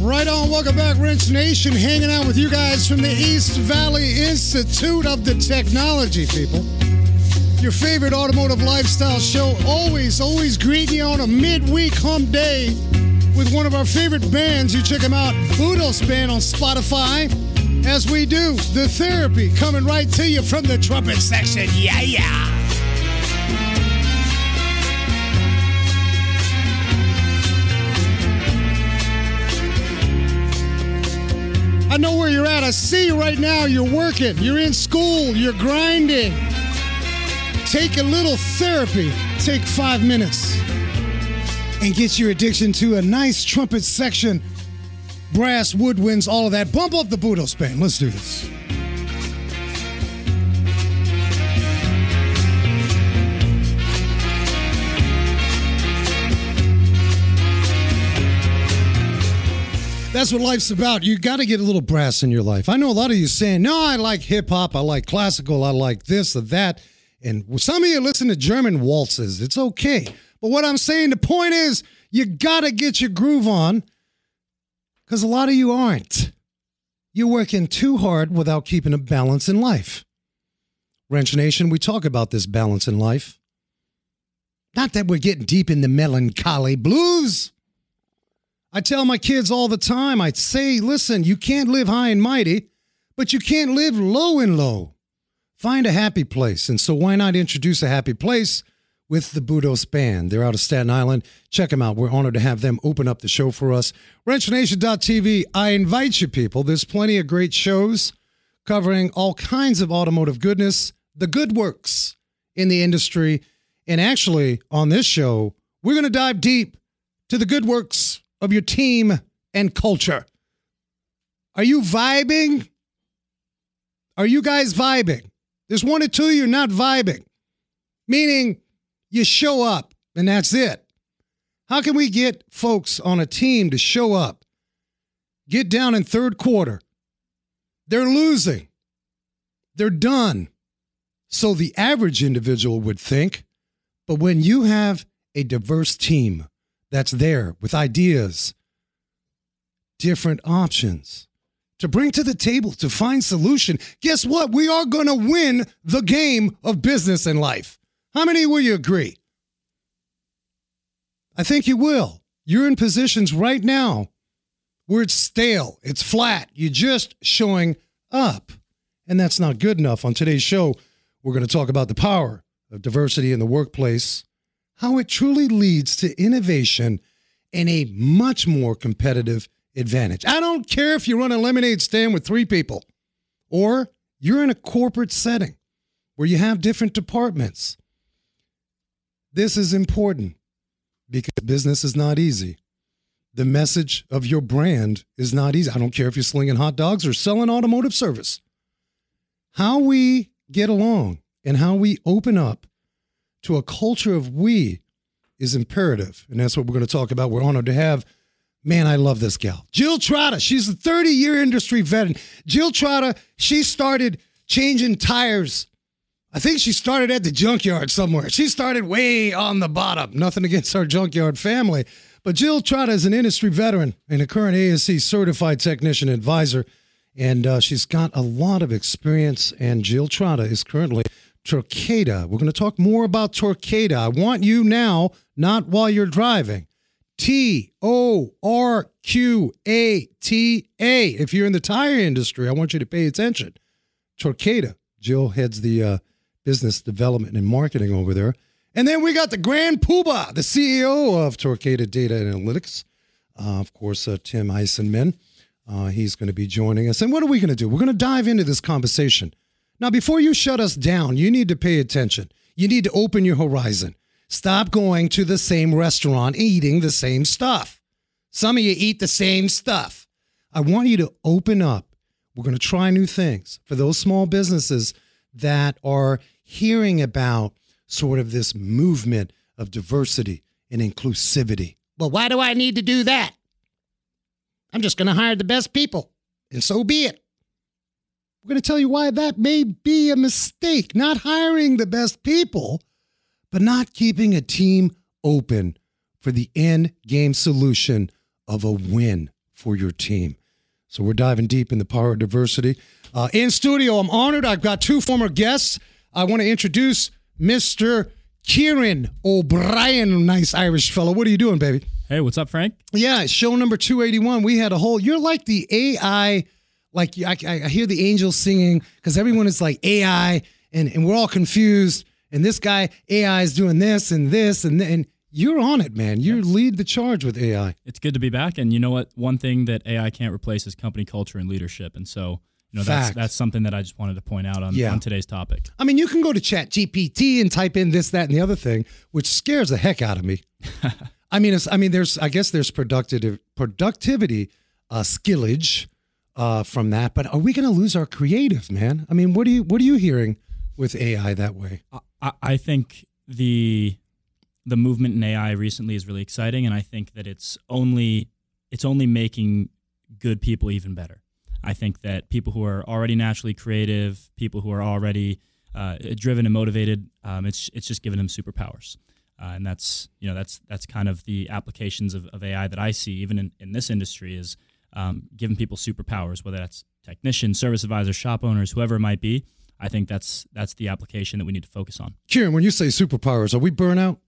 Right on. Welcome back, Wrench Nation. Hanging out with you guys from the East Valley Institute of the Technology, people. Your favorite automotive lifestyle show. Always, always greeting you on a midweek hump day with one of our favorite bands. You check them out, Budos Band on Spotify. As we do, The Therapy coming right to you from the trumpet section. Yeah, yeah. I know where you're at. I see you right now. You're working, you're in school, you're grinding. Take a little therapy. Take five minutes and get your addiction to a nice trumpet section. Brass, woodwinds, all of that. Bump up the Budos band. Let's do this. That's what life's about. You got to get a little brass in your life. I know a lot of you saying, no, I like hip hop, I like classical, I like this or that. And some of you listen to German waltzes. It's okay. But what I'm saying, the point is, you got to get your groove on because a lot of you aren't. You're working too hard without keeping a balance in life. Wrench Nation, we talk about this balance in life. Not that we're getting deep in the melancholy blues. I tell my kids all the time, I say, listen, you can't live high and mighty, but you can't live low and low. Find a happy place. And so why not introduce a happy place with the Budos Band? They're out of Staten Island. Check them out. We're honored to have them open up the show for us. WrenchNation.tv, I invite you people. There's plenty of great shows covering all kinds of automotive goodness, the good works in the industry. And actually, on this show, we're going to dive deep to the good works of your team and culture. Are you vibing? Are you guys vibing? There's one or two you're not vibing, meaning you show up and that's it. How can we get folks on a team to show up, get down in third quarter? They're losing, they're done. So the average individual would think. But when you have a diverse team, that's there with ideas, different options to bring to the table to find solution. Guess what? We are going to win the game of business and life. How many will you agree? I think you will. You're in positions right now where it's stale, it's flat. You're just showing up. And that's not good enough. On today's show, we're going to talk about the power of diversity in the workplace how it truly leads to innovation and a much more competitive advantage. I don't care if you run a lemonade stand with three people or you're in a corporate setting where you have different departments. This is important because business is not easy. The message of your brand is not easy. I don't care if you're slinging hot dogs or selling automotive service. How we get along and how we open up to a culture of we is imperative. And that's what we're going to talk about. We're honored to have, man, I love this gal, Jill Trotta. She's a 30 year industry veteran. Jill Trotta, she started changing tires. I think she started at the junkyard somewhere. She started way on the bottom. Nothing against our junkyard family. But Jill Trotta is an industry veteran and a current ASE certified technician advisor. And uh, she's got a lot of experience. And Jill Trotta is currently Torqata. We're going to talk more about Torqata. I want you now, not while you're driving. T O R Q A T A. If you're in the tire industry, I want you to pay attention. Torqata. Jill heads the uh, business development and marketing over there. And then we got the Grand Poobah, the CEO of Torqata Data Analytics. Uh, of course, uh, Tim Eisenmann. Uh, he's going to be joining us. And what are we going to do? We're going to dive into this conversation now, before you shut us down, you need to pay attention. You need to open your horizon. Stop going to the same restaurant eating the same stuff. Some of you eat the same stuff. I want you to open up. We're going to try new things for those small businesses that are hearing about sort of this movement of diversity and inclusivity. Well, why do I need to do that? I'm just going to hire the best people, and so be it. We're going to tell you why that may be a mistake, not hiring the best people, but not keeping a team open for the end game solution of a win for your team. So we're diving deep in the power of diversity. Uh, in studio, I'm honored. I've got two former guests. I want to introduce Mr. Kieran O'Brien, nice Irish fellow. What are you doing, baby? Hey, what's up, Frank? Yeah, show number 281. We had a whole, you're like the AI, like I, I hear the angels singing because everyone is like AI and, and we're all confused. And this guy, AI is doing this and this and and you're on it, man. You lead the charge with AI. It's good to be back. And you know what? One thing that AI can't replace is company culture and leadership. And so, you know, that's Fact. that's something that I just wanted to point out on, Yeah. on today's topic. I mean, you can go to Chat GPT and type in this, that, and the other thing, which scares the heck out of me. I mean, it's, I mean, there's, I guess there's productive productivity, uh, skillage, uh, from that. But are we going to lose our creative, man? I mean, what are you, what are you hearing with AI that way? I, I think the the movement in AI recently is really exciting, and I think that it's only it's only making good people even better. I think that people who are already naturally creative, people who are already uh, driven and motivated, um, it's it's just giving them superpowers, uh, and that's you know that's that's kind of the applications of, of AI that I see even in, in this industry is um, giving people superpowers, whether that's technicians, service advisors, shop owners, whoever it might be. I think that's that's the application that we need to focus on. Kieran, when you say superpowers, are we burnt out?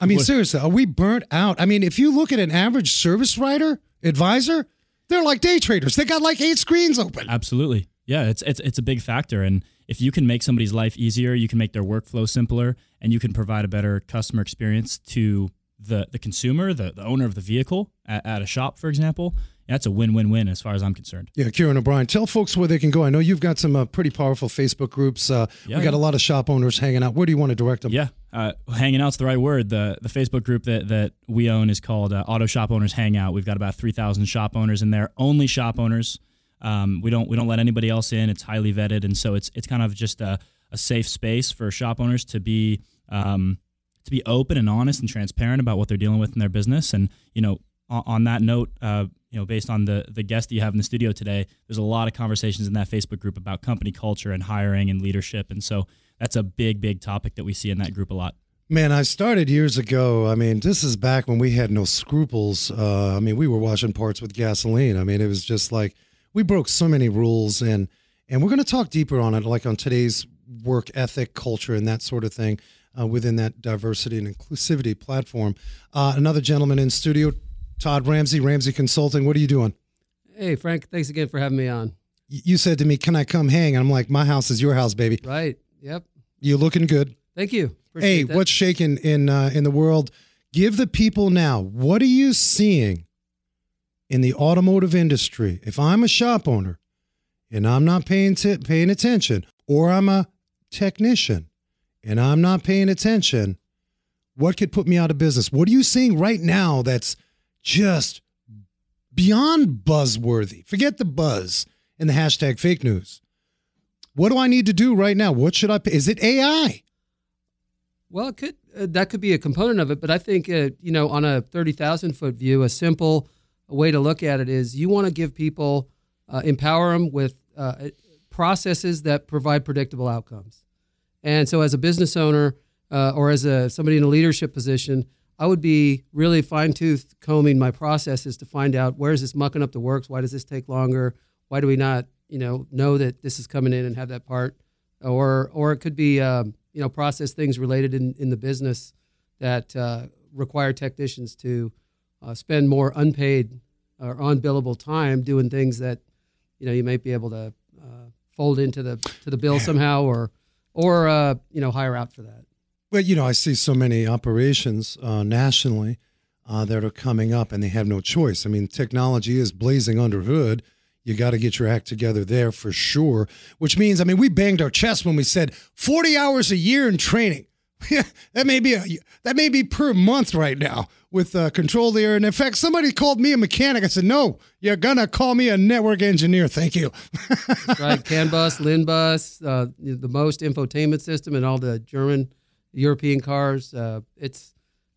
I mean, What- seriously, are we burnt out? I mean, if you look at an average service writer, advisor, they're like day traders. They got like eight screens open. Absolutely. Yeah, it's it's it's a big factor and if you can make somebody's life easier, you can make their workflow simpler and you can provide a better customer experience to the the consumer, the, the owner of the vehicle at, at a shop, for example, that's a win-win-win as far as I'm concerned. Yeah, Kieran O'Brien, tell folks where they can go. I know you've got some uh, pretty powerful Facebook groups. Uh, Yeah, we got yeah. a lot of shop owners hanging out. Where do you want to direct them? Yeah, uh, hanging out's the right word. The the Facebook group that that we own is called uh, Auto Shop Owners Hangout. We've got about three thousand shop owners in there, only shop owners. Um, we don't we don't let anybody else in. It's highly vetted, and so it's it's kind of just a, a safe space for shop owners to be um, to be open and honest and transparent about what they're dealing with in their business. And you know, on, on that note, uh, you know, based on the the guest that you have in the studio today, there's a lot of conversations in that Facebook group about company culture and hiring and leadership, and so that's a big big topic that we see in that group a lot. Man, I started years ago. I mean, this is back when we had no scruples. Uh, I mean, we were washing parts with gasoline. I mean, it was just like we broke so many rules, and and we're going to talk deeper on it, like on today's work ethic, culture, and that sort of thing uh, within that diversity and inclusivity platform. Uh, another gentleman in studio, Todd Ramsey, Ramsey Consulting. What are you doing? Hey, Frank, thanks again for having me on. You said to me, "Can I come hang?" And I'm like, "My house is your house, baby. Right. Yep. You looking good." Thank you. hey, that. what's shaking in uh, in the world? Give the people now. What are you seeing in the automotive industry? If I'm a shop owner and I'm not paying t- paying attention, or I'm a technician and I'm not paying attention, what could put me out of business? What are you seeing right now that's just beyond buzzworthy? Forget the buzz and the hashtag fake news. What do I need to do right now? What should I? Pay? Is it AI? Well, it could uh, that could be a component of it, but I think uh, you know, on a thirty thousand foot view, a simple way to look at it is you want to give people uh, empower them with uh, processes that provide predictable outcomes. And so, as a business owner uh, or as a somebody in a leadership position, I would be really fine tooth combing my processes to find out where is this mucking up the works? Why does this take longer? Why do we not, you know, know that this is coming in and have that part? Or, or it could be, um, you know, process things related in, in the business that uh, require technicians to uh, spend more unpaid or unbillable time doing things that, you know, you might be able to uh, fold into the to the bill somehow, or or uh, you know, hire out for that. Well, you know, I see so many operations uh, nationally uh, that are coming up, and they have no choice. I mean, technology is blazing under hood. You got to get your act together there for sure. Which means, I mean, we banged our chest when we said forty hours a year in training. that may be a, that may be per month right now with uh, control there. And in fact, somebody called me a mechanic. I said, "No, you're gonna call me a network engineer." Thank you. right? CAN bus, LIN bus, uh, the most infotainment system in all the German, European cars. Uh, it's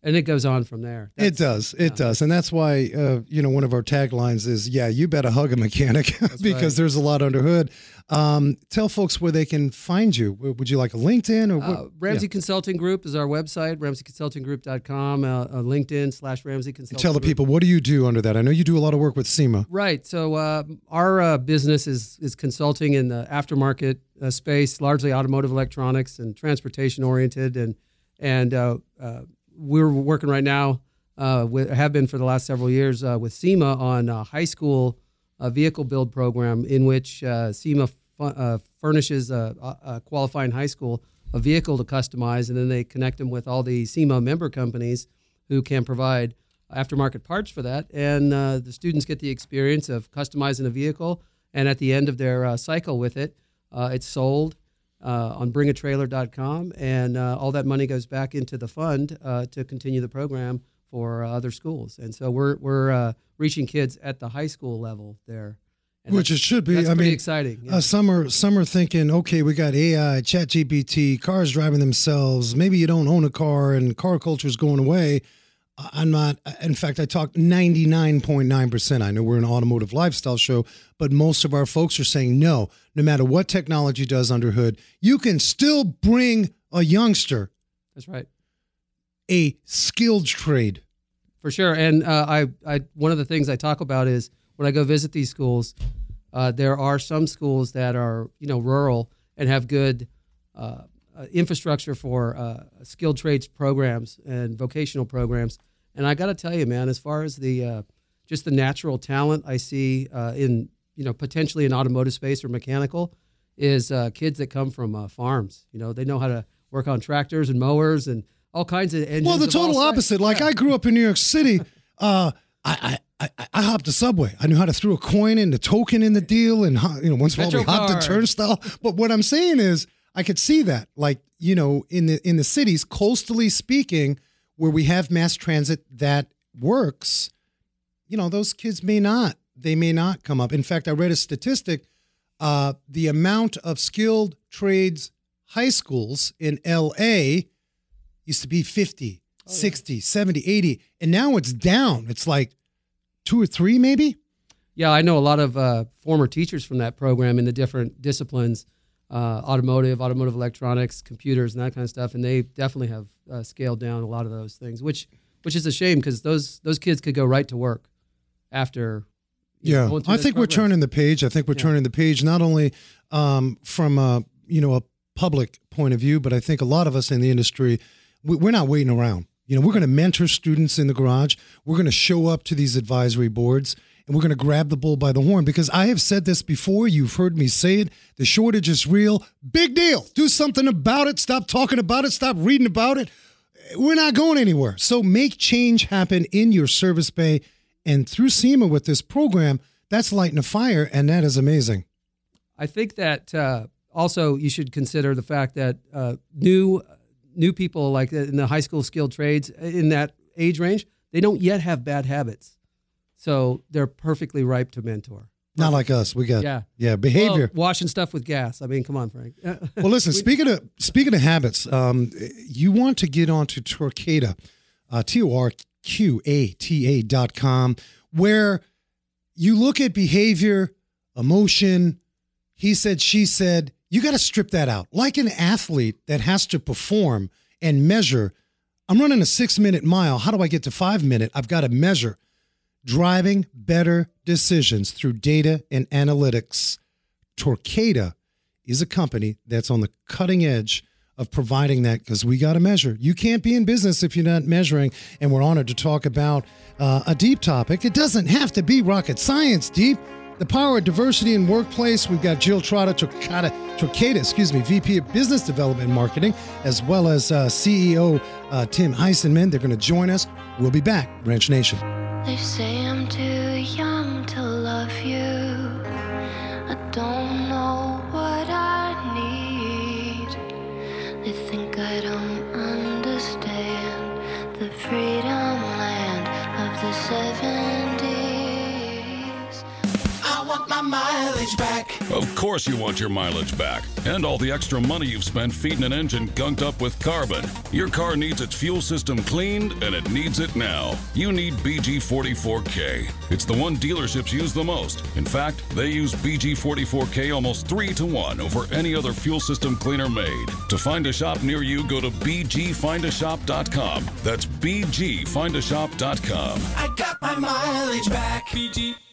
and it goes on from there. It does. It does. And that's why, uh, you know, one of our taglines is, yeah, you better hug a mechanic because right. there's a lot under hood. Um, tell folks where they can find you. Would you like a LinkedIn or what? Uh, Ramsey Consulting Group is our website, ramseyconsultinggroup.com, uh, uh, LinkedIn slash Ramsey Consulting. Tell the Group. people what do you do under that? I know you do a lot of work with SEMA. Right. So uh, our uh, business is is consulting in the aftermarket uh, space, largely automotive electronics and transportation oriented, and and uh, uh, we're working right now. Uh, with, have been for the last several years uh, with SEMA on high school uh, vehicle build program in which uh, SEMA uh, furnishes a, a a qualifying high school a vehicle to customize, and then they connect them with all the SEMA member companies who can provide aftermarket parts for that. And uh, the students get the experience of customizing a vehicle, and at the end of their uh, cycle with it, it's sold uh, on bringatrailer.com, and uh, all that money goes back into the fund uh, to continue the program for uh, other schools. And so we're we're uh, reaching kids at the high school level there, and Which it should be. I pretty mean, exciting. yeah. Uh, some are some are thinking, okay, we got AI, Chat GPT, cars driving themselves. Maybe you don't own a car, and car culture is going away. I'm not. In fact, I talked 99.9 percent. I know we're an automotive lifestyle show, but most of our folks are saying no. No matter what technology does under hood, you can still bring a youngster That's right. A skilled trade. For sure, and uh, I, I, one of the things I talk about is when I go visit these schools, uh, there are some schools that are you know rural and have good uh, uh, infrastructure for uh, skilled trades programs and vocational programs. And I got to tell you, man, as far as the uh, just the natural talent I see in you know potentially in automotive space or mechanical is kids that come from farms. You know, they know how to work on tractors and mowers and all kinds of engines. Well, the total opposite. Like Yeah. I grew up in New York City. Uh, I, I, I, I hopped the subway. I knew how to throw a coin in, the token in the deal, and you know once in a while we hopped the Metrocard. turnstile. But what I'm saying is, I could see that, like you know, in the in the cities, coastally speaking, where we have mass transit that works. You know, those kids may not. They may not come up. In fact, I read a statistic. Uh, the amount of skilled trades high schools in LA used to be 50, 60, 70, 80. And now it's down. It's like two or three, maybe. Yeah, I know a lot of uh, former teachers from that program in the different disciplines, uh, automotive, automotive electronics, computers, and that kind of stuff, and they definitely have uh, scaled down a lot of those things, which which is a shame because those those kids could go right to work after. know, Yeah. going I think we're turning the page. I think we're Yeah. turning the page not only um, from a, you know, a public point of view, but I think a lot of us in the industry, we're not waiting around. You know, we're going to mentor students in the garage. We're going to show up to these advisory boards and we're going to grab the bull by the horn because I have said this before. You've heard me say it. The shortage is real. Big deal. Do something about it. Stop talking about it. Stop reading about it. We're not going anywhere. So make change happen in your service bay. And through SEMA with this program, that's lighting a fire. And that is amazing. I think that uh, also you should consider the fact that uh, new new people like in the high school skilled trades in that age range, they don't yet have bad habits, so they're perfectly ripe to mentor. Not like us. We got, Yeah. yeah, behavior. Well, washing stuff with gas. I mean, come on, Frank. Well, listen. Speaking of speaking of habits, um, you want to get onto Torqata, uh, T O R Q A T A dot com, where you look at behavior, emotion. He said, she said. You got to strip that out. Like an athlete that has to perform and measure. I'm running a six minute mile. How do I get to five minute? I've got to measure. Driving better decisions through data and analytics. Torqata is a company that's on the cutting edge of providing that because we got to measure. You can't be in business if you're not measuring. And we're honored to talk about uh, a deep topic. It doesn't have to be rocket science deep. The power of diversity in workplace. We've got Jill Trotta Torqata, Torqata, excuse me, VP of Business Development and Marketing, as well as uh, CEO uh, Tim Heisenman. They're going to join us. We'll be back, Wrench Nation. They say I'm too young to love you. I don't know what I need. They think I don't understand the freedom land of the 70s. Mileage back. Of course, you want your mileage back and all the extra money you've spent feeding an engine gunked up with carbon. Your car needs its fuel system cleaned, and it needs it now. You need BG44K. It's the one dealerships use the most. In fact, they use BG44K almost three to one over any other fuel system cleaner made. To find a shop near you, go to BGFindAShop.com. That's BGFindAShop.com. I got my mileage back. BG, BG.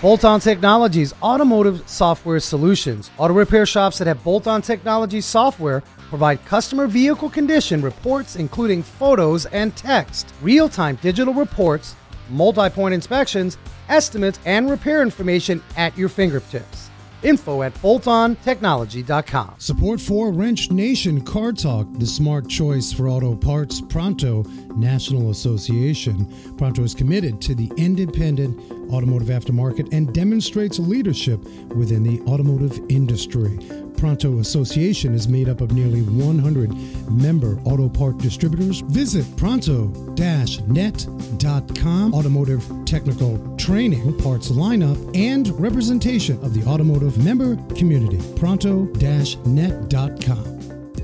Bolt On Technologies Automotive Software Solutions. Auto repair shops that have Bolt On Technology software provide customer vehicle condition reports, including photos and text, real time digital reports, multi point inspections, estimates, and repair information at your fingertips. Info at boltontechnology.com. Support for Wrench Nation Car Talk, the smart choice for auto parts, Pronto National Association. Pronto is committed to the independent automotive aftermarket and demonstrates leadership within the automotive industry. Pronto Association is made up of nearly 100 member auto part distributors. Visit pronto-net.com. Automotive technical training, parts lineup, and representation of the automotive member community. Pronto-net.com.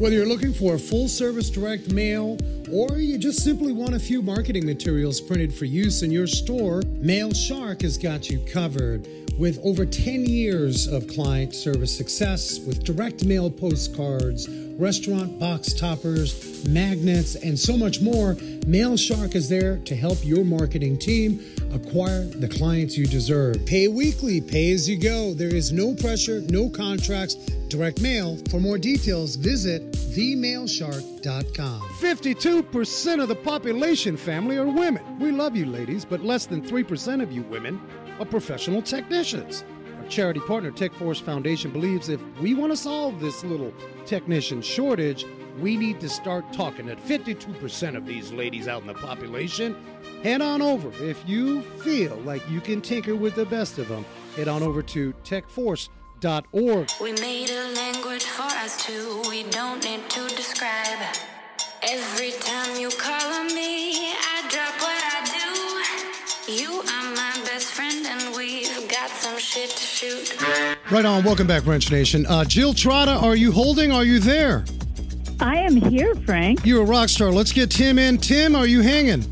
Whether you're looking for a full service direct mail or you just simply want a few marketing materials printed for use in your store, Mail Shark has got you covered. With over 10 years of client service success with direct mail postcards, restaurant box toppers, magnets, and so much more, Mail Shark is there to help your marketing team acquire the clients you deserve. Pay weekly, pay as you go. There is no pressure, no contracts, direct mail. For more details, visit themailshark.com. 52% of the population family are women. We love you, ladies, but less than 3% of you women are professional technicians. Our charity partner, Tech Force Foundation, believes if we want to solve this little technician shortage, we need to start talking at 52% of these ladies out in the population. Head on over. If you feel like you can tinker with the best of them, head on over to techforce.org. We made a language for us two, we don't need to describe. Every time you call on me, I drop shit to shoot. Right on. Welcome back, Wrench Nation. Uh, Jill Trotta, are you holding? Are you there? I am here, Frank. You're a rock star. Let's get Tim in. Tim, are you hanging?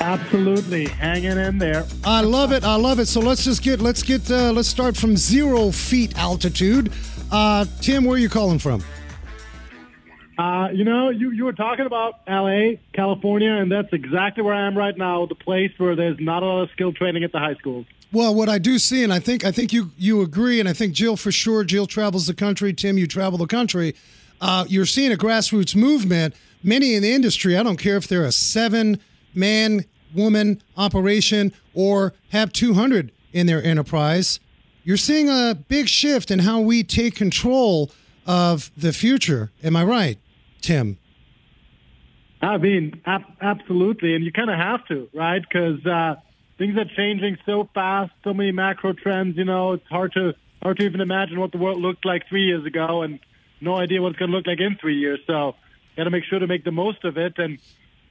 Absolutely, hanging in there. I love it. I love it. So let's just get let's get uh, let's start from zero feet altitude. Uh, Tim, where are you calling from? Uh, you know, you, you were talking about L.A., California, and that's exactly where I am right now, the place where there's not a lot of skill training at the high schools. Well, what I do see, and I think I think you you agree, and I think Jill for sure. Jill travels the country. Tim, you travel the country. Uh, you're seeing a grassroots movement. Many in the industry, I don't care if they're a seven man woman operation or have 200 in their enterprise. You're seeing a big shift in how we take control of the future. Am I right, Tim? I mean, ab- absolutely, and you kind of have to, right? Because uh, things are changing so fast, so many macro trends. You know, it's hard to hard to even imagine what the world looked like three years ago, and no idea what it's going to look like in three years. So, got to make sure to make the most of it, and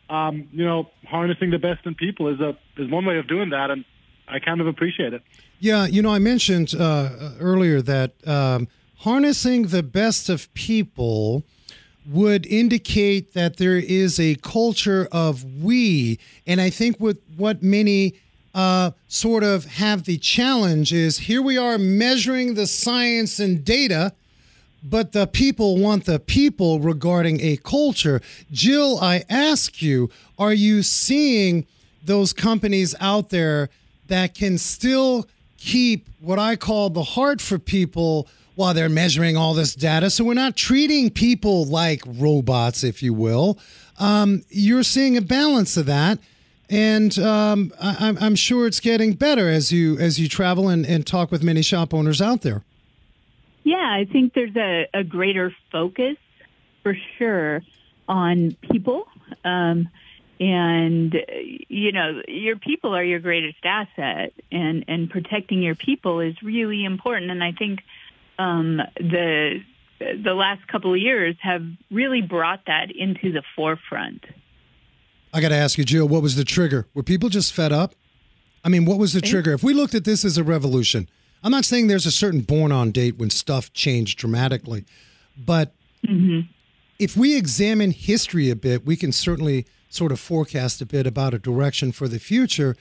um, you know, harnessing the best in people is a is one way of doing that, and I kind of appreciate it. Yeah, you know, I mentioned uh, earlier that um, harnessing the best of people would indicate that there is a culture of we. And I think with what many uh, sort of have the challenge is here we are measuring the science and data, but the people want the people regarding a culture. Jill, I ask you, are you seeing those companies out there that can still keep what I call the heart for people while they're measuring all this data? So we're not treating people like robots, if you will. Um, you're seeing a balance of that. And um, I, I'm- I'm sure it's getting better as you as you travel and, and talk with many shop owners out there. Yeah, I think there's a, a greater focus for sure on people. Um, and, you know, your people are your greatest asset, and, and protecting your people is really important. And I think um, the the last couple of years have really brought that into the forefront. I got to ask you, Jill, what was the trigger? Were people just fed up? I mean, what was the trigger? If we looked at this as a revolution, I'm not saying there's a certain born on date when stuff changed dramatically, but mm-hmm. if we examine history a bit, we can certainly sort of forecast a bit about a direction for the future.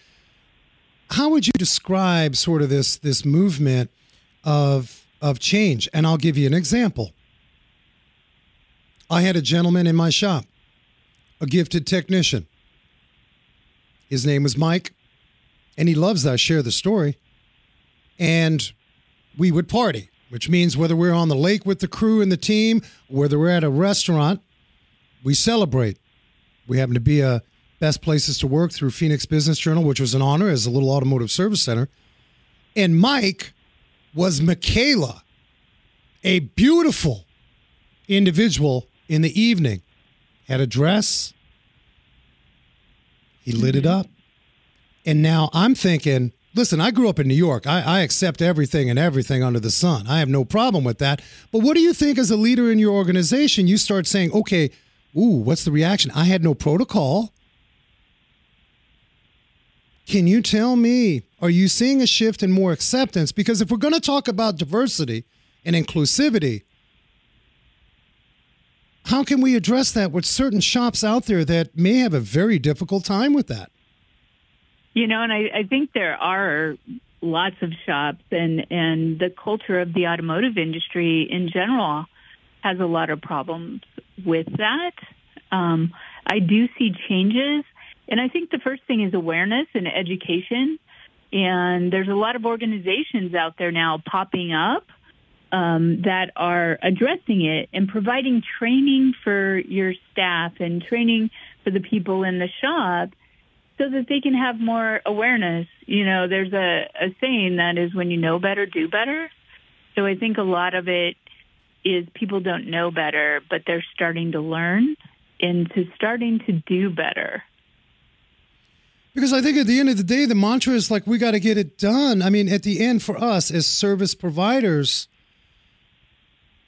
How would you describe sort of this this movement of of change? And I'll give you an example. I had a gentleman in my shop, a gifted technician. His name was Mike, and he loves that I share the story. And we would party, which means whether we're on the lake with the crew and the team, whether we're at a restaurant, we celebrate. We happen to be a best places to work through Phoenix Business Journal, which was an honor as a little automotive service center. And Mike was Michaela, a beautiful individual in the evening. Had a dress. He lit it up. And now I'm thinking, listen, I grew up in New York. I, I accept everything and everything under the sun. I have no problem with that. But what do you think as a leader in your organization? You start saying, okay, ooh, what's the reaction? I had no protocol. Can you tell me, are you seeing a shift in more acceptance? Because if we're going to talk about diversity and inclusivity, how can we address that with certain shops out there that may have a very difficult time with that? You know, and I, I think there are lots of shops and, and the culture of the automotive industry in general has a lot of problems with that. Um, I do see changes. And I think the first thing is awareness and education. And there's a lot of organizations out there now popping up um, that are addressing it and providing training for your staff and training for the people in the shop so that they can have more awareness. You know, there's a, a saying that is when you know better, do better. So I think a lot of it is people don't know better, but they're starting to learn and to starting to do better. Because I think at the end of the day, the mantra is like, we got to get it done. I mean, at the end, for us as service providers,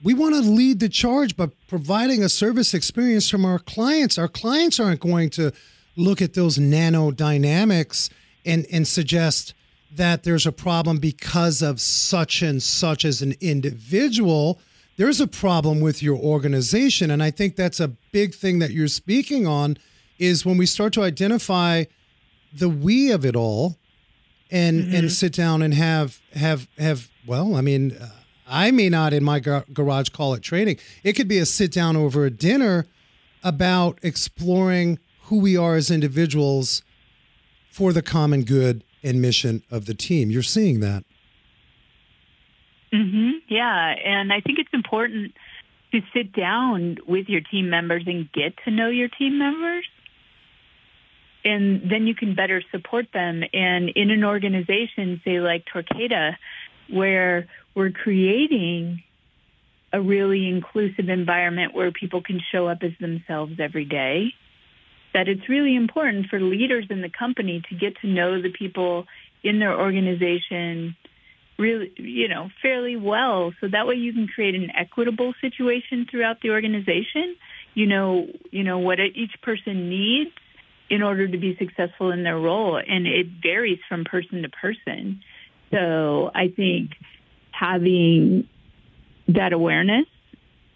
we want to lead the charge by providing a service experience from our clients. Our clients aren't going to look at those nano dynamics and, and suggest that there's a problem because of such and such as an individual. There's a problem with your organization. And I think that's a big thing that you're speaking on is when we start to identify the we of it all and and sit down and have have have well i mean uh, i may not in my gar- garage call it training. It could be a sit down over a dinner about exploring who we are as individuals for the common good and mission of the team. You're seeing that. Hmm Yeah, and I think it's important to sit down with your team members and get to know your team members. And then you can better support them. And in an organization, say like Torqata, where we're creating a really inclusive environment where people can show up as themselves every day, that it's really important for leaders in the company to get to know the people in their organization really, you know, fairly well. So that way you can create an equitable situation throughout the organization. You know, you know what each person needs in order to be successful in their role, and it varies from person to person. So I think having that awareness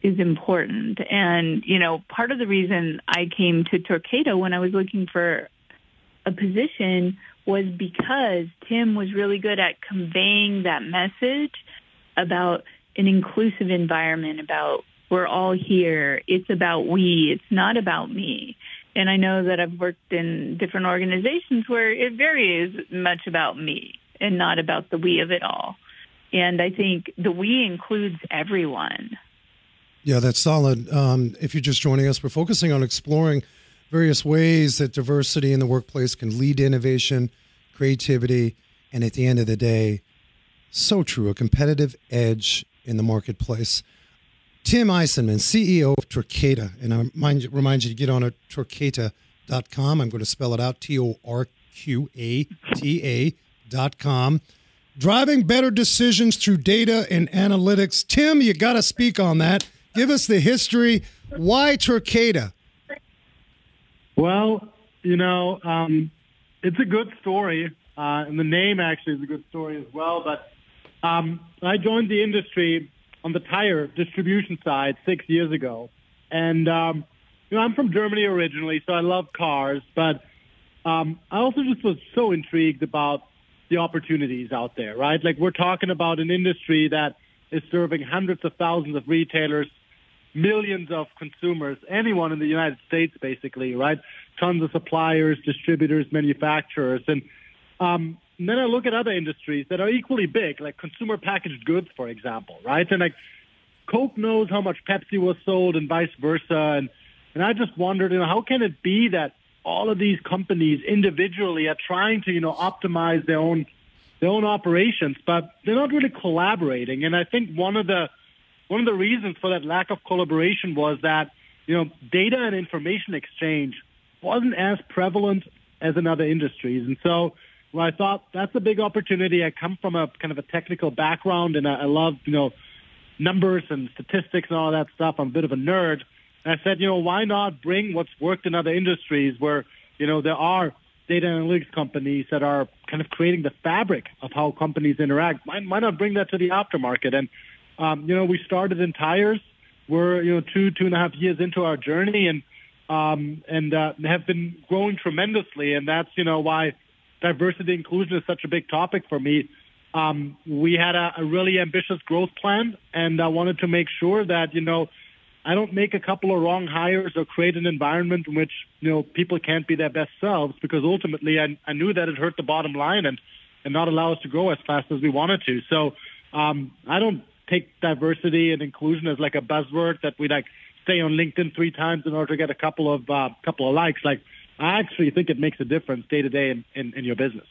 is important. And, you know, part of the reason I came to Torqata when I was looking for a position was because Tim was really good at conveying that message about an inclusive environment, about we're all here. It's about we. It's not about me. And I know that I've worked in different organizations where it very is much about me and not about the we of it all. And I think the we includes everyone. Yeah, that's solid. Um, if you're just joining us, we're focusing on exploring various ways that diversity in the workplace can lead to innovation, creativity, and at the end of the day, so true, a competitive edge in the marketplace. Tim Eisenmann, CEO of Torqata, and I remind, remind you to get on at torqata.com. I'm going to spell it out T O R Q A T A dot com. Driving better decisions through data and analytics. Tim, you got to speak on that. Give us the history. Why Torqata? Well, you know, um, it's a good story, uh, and the name actually is a good story as well. But Um, I joined the industry on the tire distribution side six years ago, and um, you know I'm from Germany originally, so I love cars, but um, I also just was so intrigued about the opportunities out there, right? Like we're talking about an industry that is serving hundreds of thousands of retailers, millions of consumers, anyone in the United States, basically, right? Tons of suppliers, distributors, manufacturers, and, um, and then I look at other industries that are equally big, like consumer packaged goods, for example, right? And like Coke knows how much Pepsi was sold, and vice versa, and and I just wondered, you know, how can it be that all of these companies individually are trying to, you know, optimize their own their own operations, but they're not really collaborating. And I think one of the one of the reasons for that lack of collaboration was that, you know, data and information exchange wasn't as prevalent as in other industries. And so well, I thought that's a big opportunity. I come from a kind of a technical background and I, I love, you know, numbers and statistics and all that stuff. I'm a bit of a nerd. And I said, you know, why not bring what's worked in other industries where, you know, there are data analytics companies that are kind of creating the fabric of how companies interact. Why, why not bring that to the aftermarket? And, um, you know, we started in tires. We're, you know, two, two and a half years into our journey and, um, and, uh, have been growing tremendously. And that's, you know, why diversity inclusion is such a big topic for me. Um, we had a, a really ambitious growth plan and I wanted to make sure that, you know, I don't make a couple of wrong hires or create an environment in which, you know, people can't be their best selves because ultimately I, I knew that it hurt the bottom line and, and not allow us to grow as fast as we wanted to. So, um, I don't take diversity and inclusion as like a buzzword that we like say on LinkedIn three times in order to get a couple of, uh, couple of likes. Like I actually think it makes a difference day to day in, in, in your business.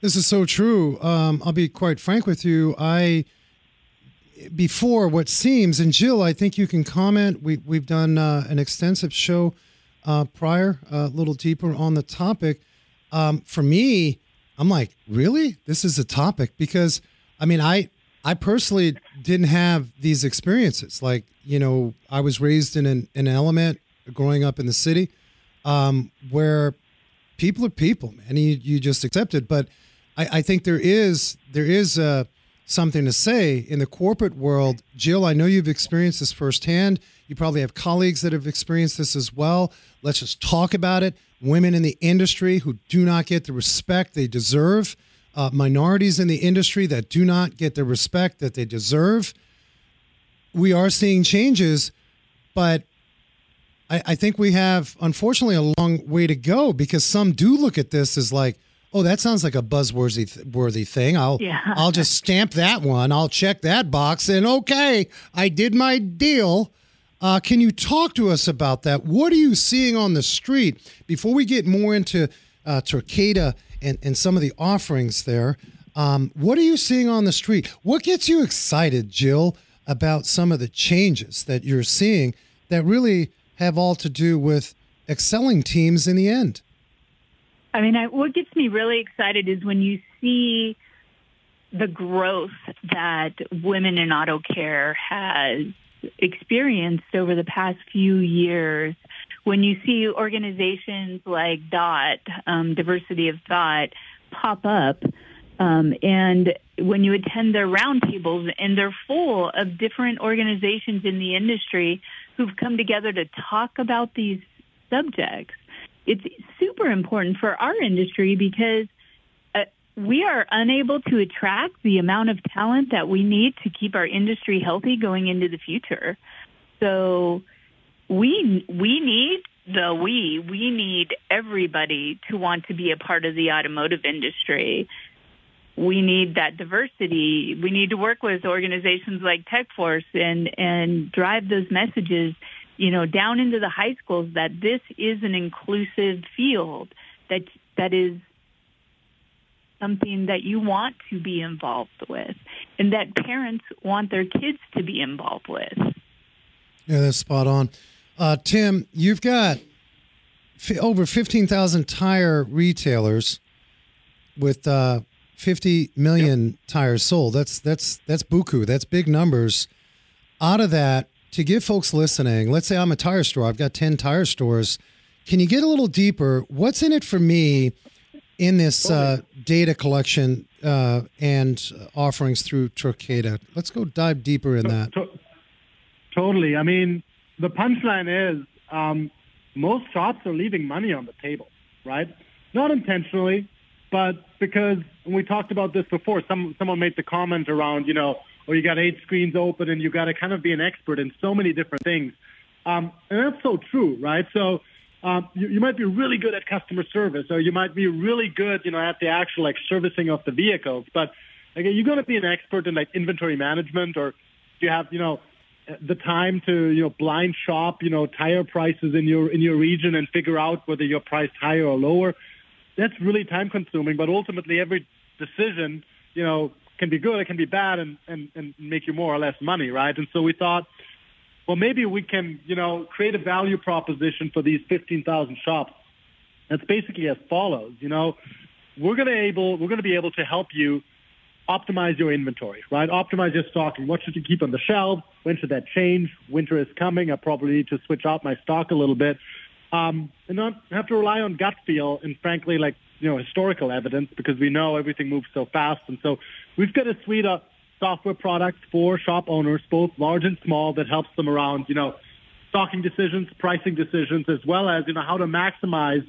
This is so true. Um, I'll be quite frank with you. I, before what seems, and Jill, I think you can comment. We we've done uh, an extensive show uh, prior, a little deeper on the topic. Um, for me, I'm like, really, this is a topic because I mean, I I personally didn't have these experiences. Like, you know, I was raised in an, an element growing up in the city um, where people are people, man. You you just accept it. But I, I think there is there is a something to say in the corporate world. Jill, I know you've experienced this firsthand. You probably have colleagues that have experienced this as well. Let's just talk about it. Women in the industry who do not get the respect they deserve, uh, minorities in the industry that do not get the respect that they deserve. We are seeing changes, but I, I think we have, unfortunately, a long way to go because some do look at this as like, oh, that sounds like a buzzworthy worthy thing. I'll Yeah. I'll just stamp that one. I'll check that box, and okay, I did my deal. Uh, can you talk to us about that? What are you seeing on the street before we get more into uh, and and some of the offerings there? Um, what are you seeing on the street? What gets you excited, Jill, about some of the changes that you're seeing that really have all to do with excelling teams in the end? I mean, I, what gets me really excited is when you see the growth that women in auto care has experienced over the past few years. When you see organizations like DOT, um, Diversity of Thought, pop up, um, and when you attend their roundtables, and they're full of different organizations in the industry who've come together to talk about these subjects it's super important for our industry because uh, we are unable to attract the amount of talent that we need to keep our industry healthy going into the future. So we we need the we we need everybody to want to be a part of the automotive industry. We need that diversity. We need to work with organizations like TechForce and and drive those messages you know, down into the high schools that this is an inclusive field that that is something that you want to be involved with and that parents want their kids to be involved with. Yeah, that's spot on. Uh, Tim, you've got f- over 15,000 tire retailers with uh, 50 million tires sold. That's that's that's buku. That's big numbers. Out of that, to give folks listening, let's say I'm a tire store. I've got 10 tire stores. Can you get a little deeper? What's in it for me in this uh, data collection uh, and offerings through Torqata. Let's go dive deeper in that. To- totally. I mean, the punchline is um, most shops are leaving money on the table, right? Not intentionally, but because we talked about this before. Some someone made the comment around, you know, or you got eight screens open and you got to kind of be an expert in so many different things. Um, and that's so true, right? So um, you, you might be really good at customer service, or you might be really good, you know, at the actual like servicing of the vehicles. But like, are you going to be an expert in like inventory management, or do you have, you know, the time to you know blind shop, you know, tire prices in your in your region and figure out whether you're priced higher or lower? That's really time consuming. But ultimately, every decision, you know, can be good, it can be bad, and and and make you more or less money, right? And so we thought well, maybe we can, you know, create a value proposition for these 15,000 shops. That's basically as follows. You know, we're going to able, we're going to be able to help you optimize your inventory, right? Optimize your stocking. What should you keep on the shelf? When should that change? Winter is coming. I probably need to switch out my stock a little bit. Um, and not have to rely on gut feel and frankly, like, you know, historical evidence because we know everything moves so fast. And so we've got a suite of software products for shop owners, both large and small, that helps them around, you know, stocking decisions, pricing decisions, as well as, you know, how to maximize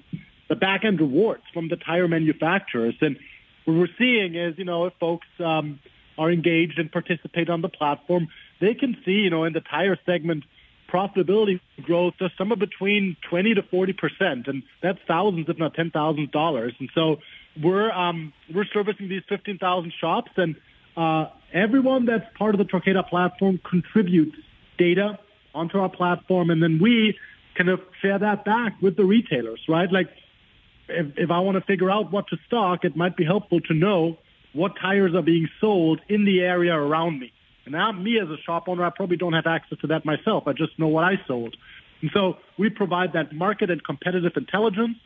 the back end rewards from the tire manufacturers. And what we're seeing is, you know, if folks um, are engaged and participate on the platform, they can see, you know, in the tire segment, profitability growth of somewhere between 20 to 40 percent, and that's thousands, if not ten thousand dollars. And so we're um, we're servicing these 15,000 shops, and uh, everyone that's part of the Torqata platform contributes data onto our platform, and then we kind of share that back with the retailers, right? Like, if, if I want to figure out what to stock, it might be helpful to know what tires are being sold in the area around me. And now, me as a shop owner, I probably don't have access to that myself. I just know what I sold. And so we provide that market and competitive intelligence,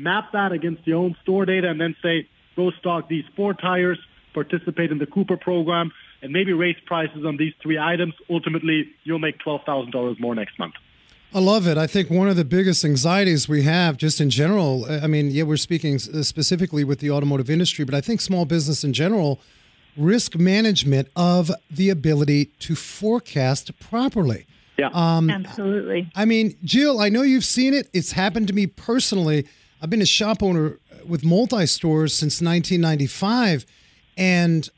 map that against your own store data, and then say, go stock these four tires participate in the Cooper program, and maybe raise prices on these three items. Ultimately, you'll make $12,000 more next month. I love it. I think one of the biggest anxieties we have, just in general, I mean, yeah, we're speaking specifically with the automotive industry, but I think small business in general, risk management of the ability to forecast properly. Yeah. Um, Absolutely. I mean, Jill, I know you've seen it. It's happened to me personally. I've been a shop owner with multi stores since 1995. And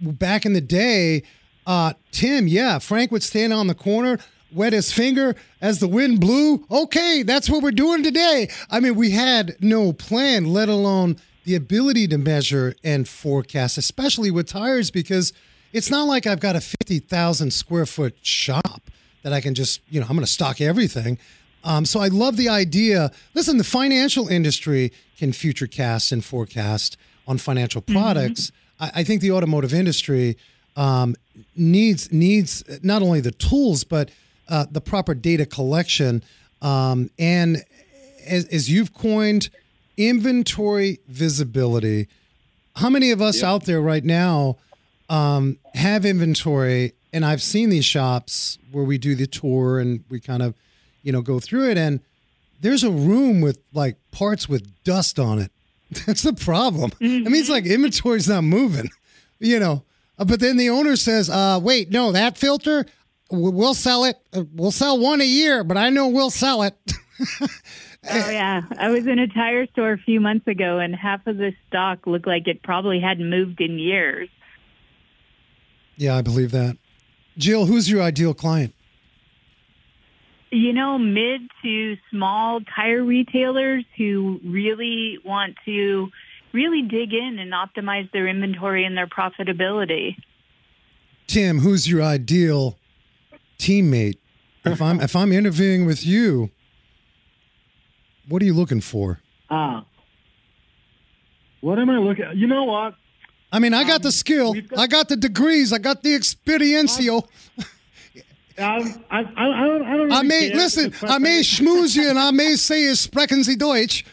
back in the day, uh, Tim, yeah, Frank would stand on the corner, wet his finger as the wind blew. Okay, that's what we're doing today. I mean, we had no plan, let alone the ability to measure and forecast, especially with tires, because it's not like I've got a 50,000 square foot shop that I can just, you know, I'm going to stock everything. Um, so I love the idea. Listen, the financial industry can future cast and forecast on financial products. Mm-hmm I, I think the automotive industry um, needs needs not only the tools but uh, the proper data collection um, and as, as, you've coined inventory visibility. How many of us yep. out there right now um, have inventory? And I've seen these shops where we do the tour and we kind of, you know, go through it, and there's a room with like parts with dust on it That's the problem. Mm-hmm. I mean, it's like inventory's not moving, you know. Uh, but then the owner says, uh, "Wait, no, that filter, we'll sell it. Uh, we'll sell one a year, but I know we'll sell it." oh yeah, I was in a tire store a few months ago, and half of the stock looked like it probably hadn't moved in years. Yeah, I believe that. Jill, who's your ideal client? You know, mid to small tire retailers who really want to really dig in and optimize their inventory and their profitability. Tim, who's your ideal teammate? If I'm if I'm interviewing with you, what are you looking for? Ah. What am I looking You know what? I mean, I got um, the skill. Got, I got the degrees. I got the experiencio. I, I, I, don't, I don't really I may listen. I may schmooze you, and I may say is sprechen Sie Deutsch.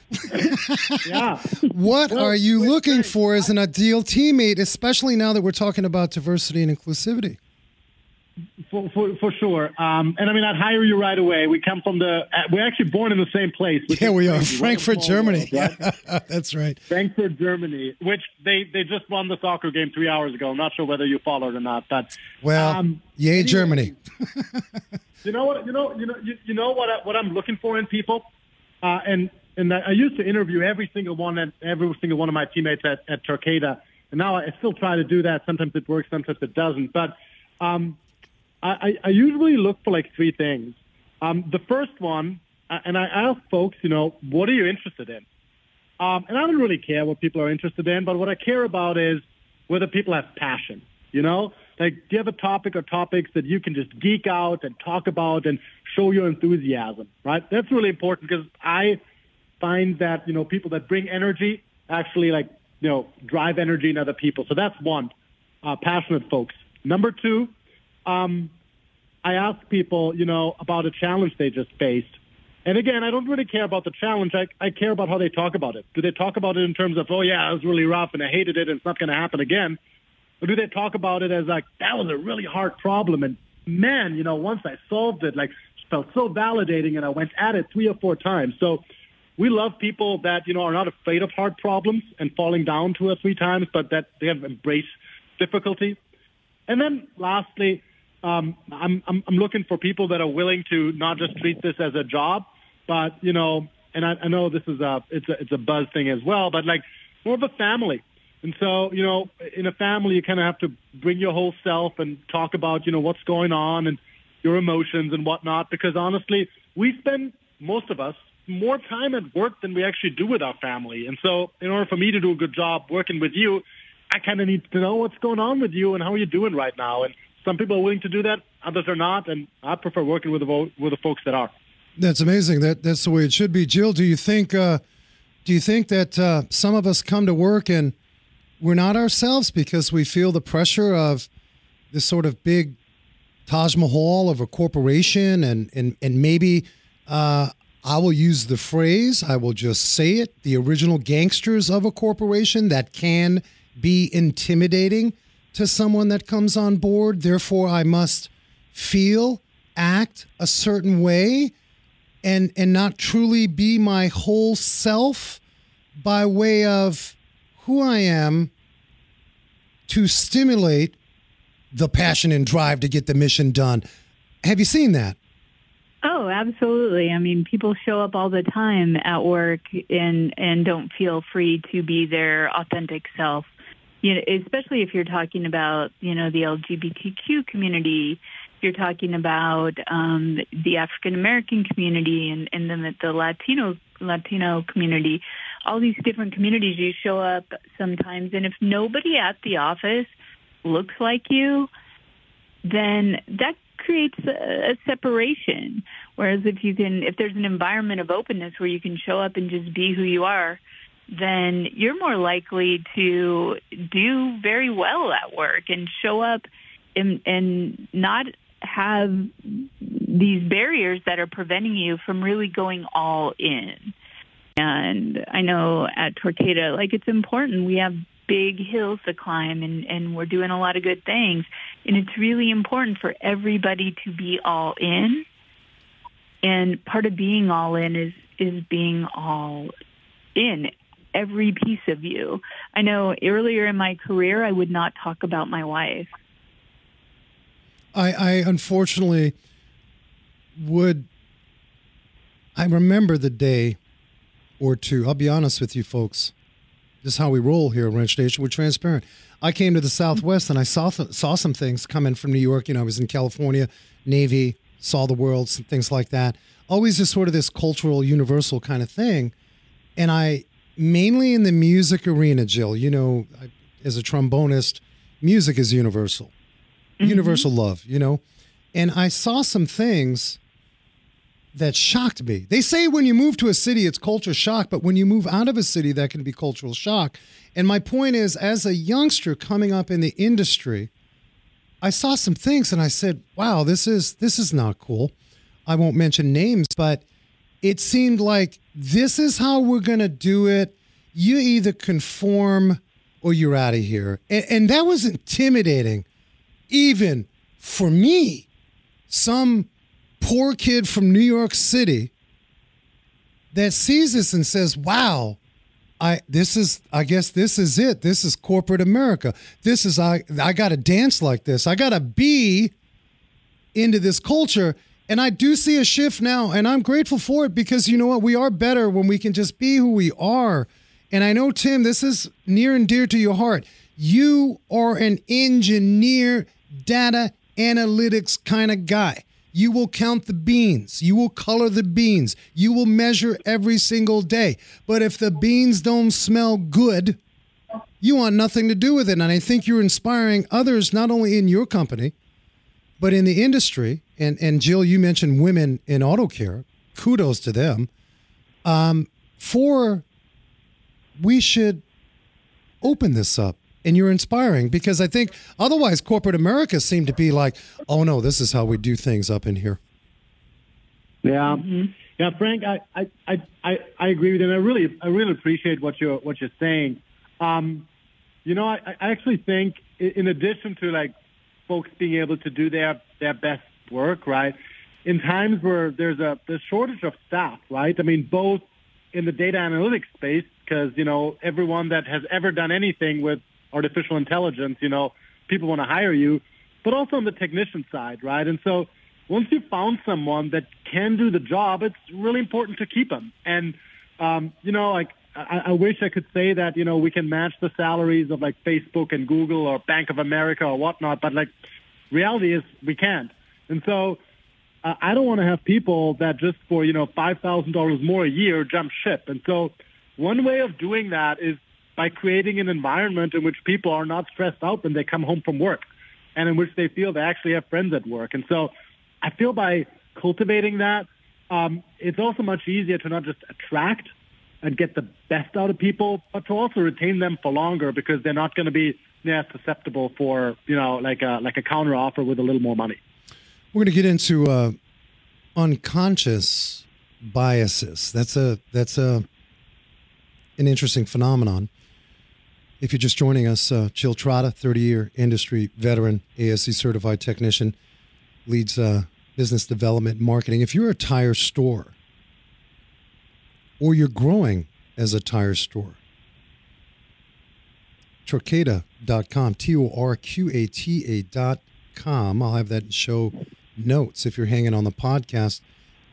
yeah. What well, are you looking for as an ideal teammate, especially now that we're talking about diversity and inclusivity? For, for, for sure. Um, and I mean, I'd hire you right away. We come from the, uh, we're actually born in the same place. Yeah, we are. crazy. What a Frankfurt, Germany. world, right? Yeah, that's right. Frankfurt, Germany, which they, they just won the soccer game three hours ago. I'm not sure whether you followed or not, but Well, um, yay, anyway, Germany. You know what? You know, you know, you, you know what? I, what I'm looking for in people, uh, and and I used to interview every single one and every single one of my teammates at at Torqata, and now I still try to do that. Sometimes it works, sometimes it doesn't. But um, I, I usually look for like three things. Um, the first one, uh, and I ask folks, you know, what are you interested in? Um, and I don't really care what people are interested in, but what I care about is whether people have passion. You know, like do you have a topic or topics that you can just geek out and talk about and show your enthusiasm, right? That's really important because I find that you know people that bring energy actually like you know drive energy in other people. So that's one, uh, passionate folks. Number two, um, I ask people, you know, about a challenge they just faced. And again, I don't really care about the challenge. I, I care about how they talk about it. Do they talk about it in terms of, oh yeah, it was really rough and I hated it and it's not going to happen again? Or do they talk about it as like, that was a really hard problem and man, you know, once I solved it, like felt so validating and I went at it three or four times. So we love people that, you know, are not afraid of hard problems and falling down two or three times, but that they have embraced difficulty. And then lastly, um, I'm, I'm, I'm looking for people that are willing to not just treat this as a job, but, you know, and I, I know this is a, it's a, it's a buzz thing as well, but like more of a family. And so, you know, in a family, you kind of have to bring your whole self and talk about, you know, what's going on and your emotions and whatnot, because honestly, we spend, most of us, more time at work than we actually do with our family. And so in order for me to do a good job working with you, I kind of need to know what's going on with you and how are you're doing right now. And some people are willing to do that, others are not, and I prefer working with the with the folks that are. That's amazing. That that's the way it should be. Jill, do you think uh, do you think that uh, some of us come to work and we're not ourselves because we feel the pressure of this sort of big Taj Mahal of a corporation and and and maybe uh, I will use the phrase, I will just say it, the original gangsters of a corporation that can be intimidating to someone that comes on board. Therefore, I must feel, act a certain way and and not truly be my whole self by way of who I am to stimulate the passion and drive to get the mission done. Have you seen that? Oh, absolutely. I mean, people show up all the time at work and and don't feel free to be their authentic self. You know, especially if you're talking about you know the LGBTQ community, you're talking about um, the African American community and and then the Latino Latino community. All these different communities, you show up sometimes, and if nobody at the office looks like you, then that creates a, a separation. Whereas if you can, if there's an environment of openness where you can show up and just be who you are, then you're more likely to do very well at work and show up and, and not have these barriers that are preventing you from really going all in. And I know at Torqata, like it's important. We have big hills to climb and, and we're doing a lot of good things. And it's really important for everybody to be all in. And part of being all in is, is being all in every piece of you. I know earlier in my career, I would not talk about my wife. I, I unfortunately would. I remember the day or two. I'll be honest with you, folks. This is how we roll here at Wrench Nation. We're transparent. I came to the Southwest and I saw th- saw some things coming from New York. You know, I was in California, Navy, saw the world, some things like that. Always just sort of this cultural, universal kind of thing. And I mainly in the music arena, Jill. You know, I, as a trombonist, music is universal, mm-hmm. universal love. You know, and I saw some things that shocked me. They say when you move to a city, it's culture shock, but when you move out of a city, that can be cultural shock. And my point is, as a youngster coming up in the industry, I saw some things and I said, "Wow, this is this is not cool." I won't mention names, but it seemed like this is how we're going to do it. You either conform or you're out of here. And, and that was intimidating, even for me, some poor kid from New York City that sees this and says, "Wow, I this is I guess this is it. This is corporate America. This is I I got to dance like this. I got to be into this culture." And I do see a shift now, and I'm grateful for it because you know what? We are better when we can just be who we are. And I know, Tim, this is near and dear to your heart. You are an engineer, data analytics kind of guy. You will count the beans. You will color the beans. You will measure every single day. But if the beans don't smell good, you want nothing to do with it. And I think you're inspiring others, not only in your company, but in the industry. And, and Jill, you mentioned women in auto care. Kudos to them. Um, for we should open this up and you're inspiring because I think otherwise corporate America seemed to be like, oh no, this is how we do things up in here. Yeah, yeah, Frank, I, I, I, I, I agree with you. And I really, I really appreciate what you're, what you're saying. Um, you know, I, I actually think in addition to like folks being able to do their, their best work, right? In times where there's a, there's shortage of staff, right? I mean, both in the data analytics space, because, you know, everyone that has ever done anything with artificial intelligence, you know, people want to hire you, but also on the technician side, right? And so once you found someone that can do the job, it's really important to keep them. And, um, you know, like, I, I wish I could say that, you know, we can match the salaries of like Facebook and Google or Bank of America or whatnot, but like reality is we can't. And so uh, I don't want to have people that just for, you know, $5,000 more a year jump ship. And so one way of doing that is by creating an environment in which people are not stressed out when they come home from work and in which they feel they actually have friends at work. And so I feel by cultivating that, um, it's also much easier to not just attract and get the best out of people, but to also retain them for longer because they're not going to be yeah, susceptible for, you know, like a, like a counter offer with a little more money. We're going to get into uh, unconscious biases. That's a that's a an interesting phenomenon. If you're just joining us, uh, Jill Trotta, 30 year industry veteran, ASE certified technician, leads uh, business development marketing. If you're a tire store or you're growing as a tire store, Torqata.com, T O R Q A T A.com. I'll have that show notes. If you're hanging on the podcast,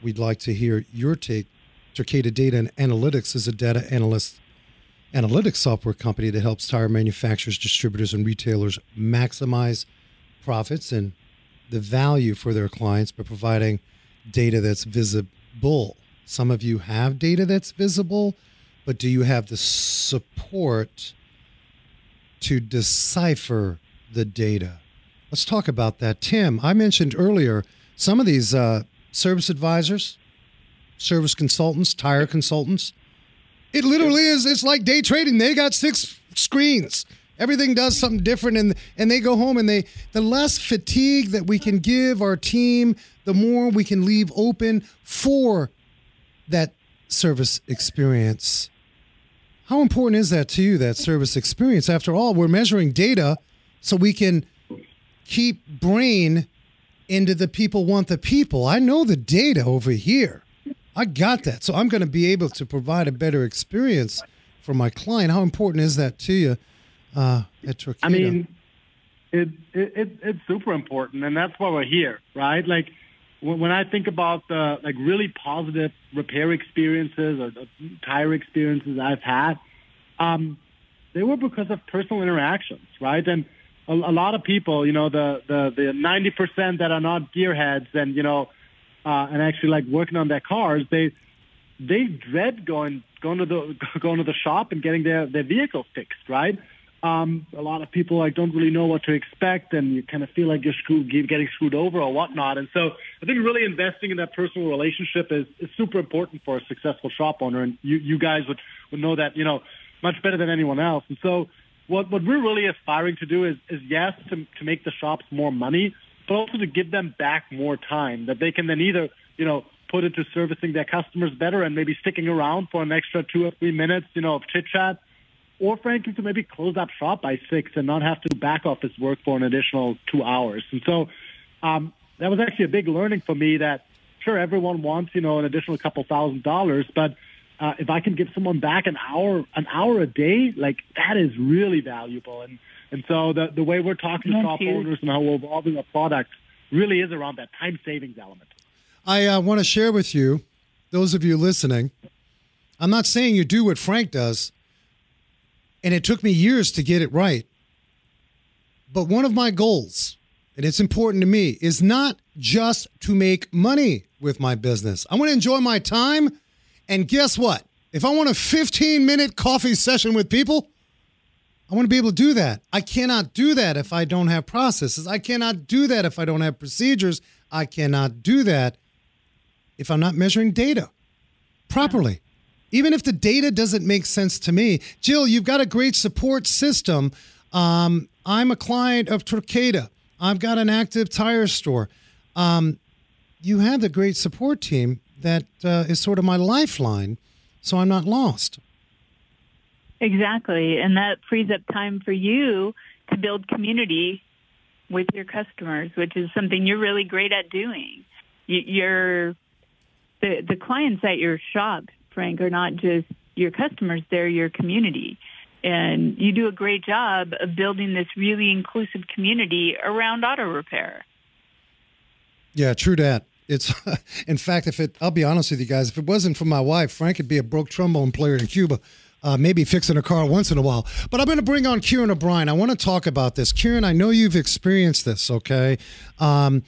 we'd like to hear your take. Torqata Data and Analytics is a data analyst analytics software company that helps tire manufacturers, distributors, and retailers maximize profits and the value for their clients by providing data that's visible. Some of you have data that's visible, but do you have the support to decipher the data? Let's talk about that. Tim, I mentioned earlier some of these uh, service advisors, service consultants, tire consultants. It literally is. It's like day trading. They got six screens. Everything does something different, and and they go home and they the less fatigue that we can give our team, the more we can leave open for that service experience. How important is that to you? That service experience. After all, we're measuring data so we can keep brain into the people want the people. I know the data over here. I got that. So I'm going to be able to provide a better experience for my client. How important is that to you uh, at Torqata? I mean, it, it, it it's super important, and that's why we're here, right? Like when, I think about the like really positive repair experiences or tire experiences I've had, um, they were because of personal interactions, right? And a, a lot of people, you know, the the the ninety percent that are not gearheads and you know, uh, and actually like working on their cars, they they dread going going to the going to the shop and getting their their vehicle fixed, right? Um, a lot of people like don't really know what to expect, and you kind of feel like you're screwed, getting screwed over or whatnot. And so, I think really investing in that personal relationship is, is super important for a successful shop owner. And you you guys would would know that you know much better than anyone else. And so, what what we're really aspiring to do is is yes to to make the shops more money, but also to give them back more time that they can then either you know put into servicing their customers better and maybe sticking around for an extra two or three minutes, you know, of chit chat or frankly to maybe close up shop by six and not have to do back office work for an additional two hours. And so um, that was actually a big learning for me. That sure everyone wants you know an additional couple thousand dollars, but uh, if I can give someone back an hour an hour a day, like that is really valuable. And and so the the way we're talking to That's shop owners and how we're evolving our product really is around that time savings element. I uh, want to share with you, those of you listening, I'm not saying you do what Frank does, and it took me years to get it right. But one of my goals, and it's important to me, is not just to make money with my business. I want to enjoy my time. And guess what? If I want a 15 minute coffee session with people, I want to be able to do that. I cannot do that if I don't have processes. I cannot do that if I don't have procedures. I cannot do that if I'm not measuring data properly. Even if the data doesn't make sense to me. Jill, you've got a great support system. Um, I'm a client of Torqata. I've got an active tire store. Um, you have a great support team that uh, is sort of my lifeline, so I'm not lost. Exactly. And that frees up time for you to build community with your customers, which is something you're really great at doing. You, you're the the clients at your shop, Frank, are not just your customers; they're your community, and you do a great job of building this really inclusive community around auto repair. Yeah, true that. It's in fact, if it, I'll be honest with you guys, if it wasn't for my wife, Frank would be a broke trombone player in Cuba, uh, maybe fixing a car once in a while. But I'm going to bring on Kieran O'Brien. I want to talk about this. Kieran, I know you've experienced this. Okay, um,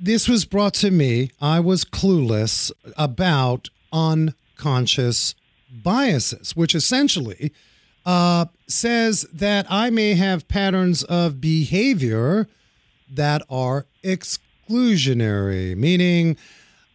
this was brought to me. I was clueless about unconscious biases, which essentially uh, says that I may have patterns of behavior that are exclusionary, meaning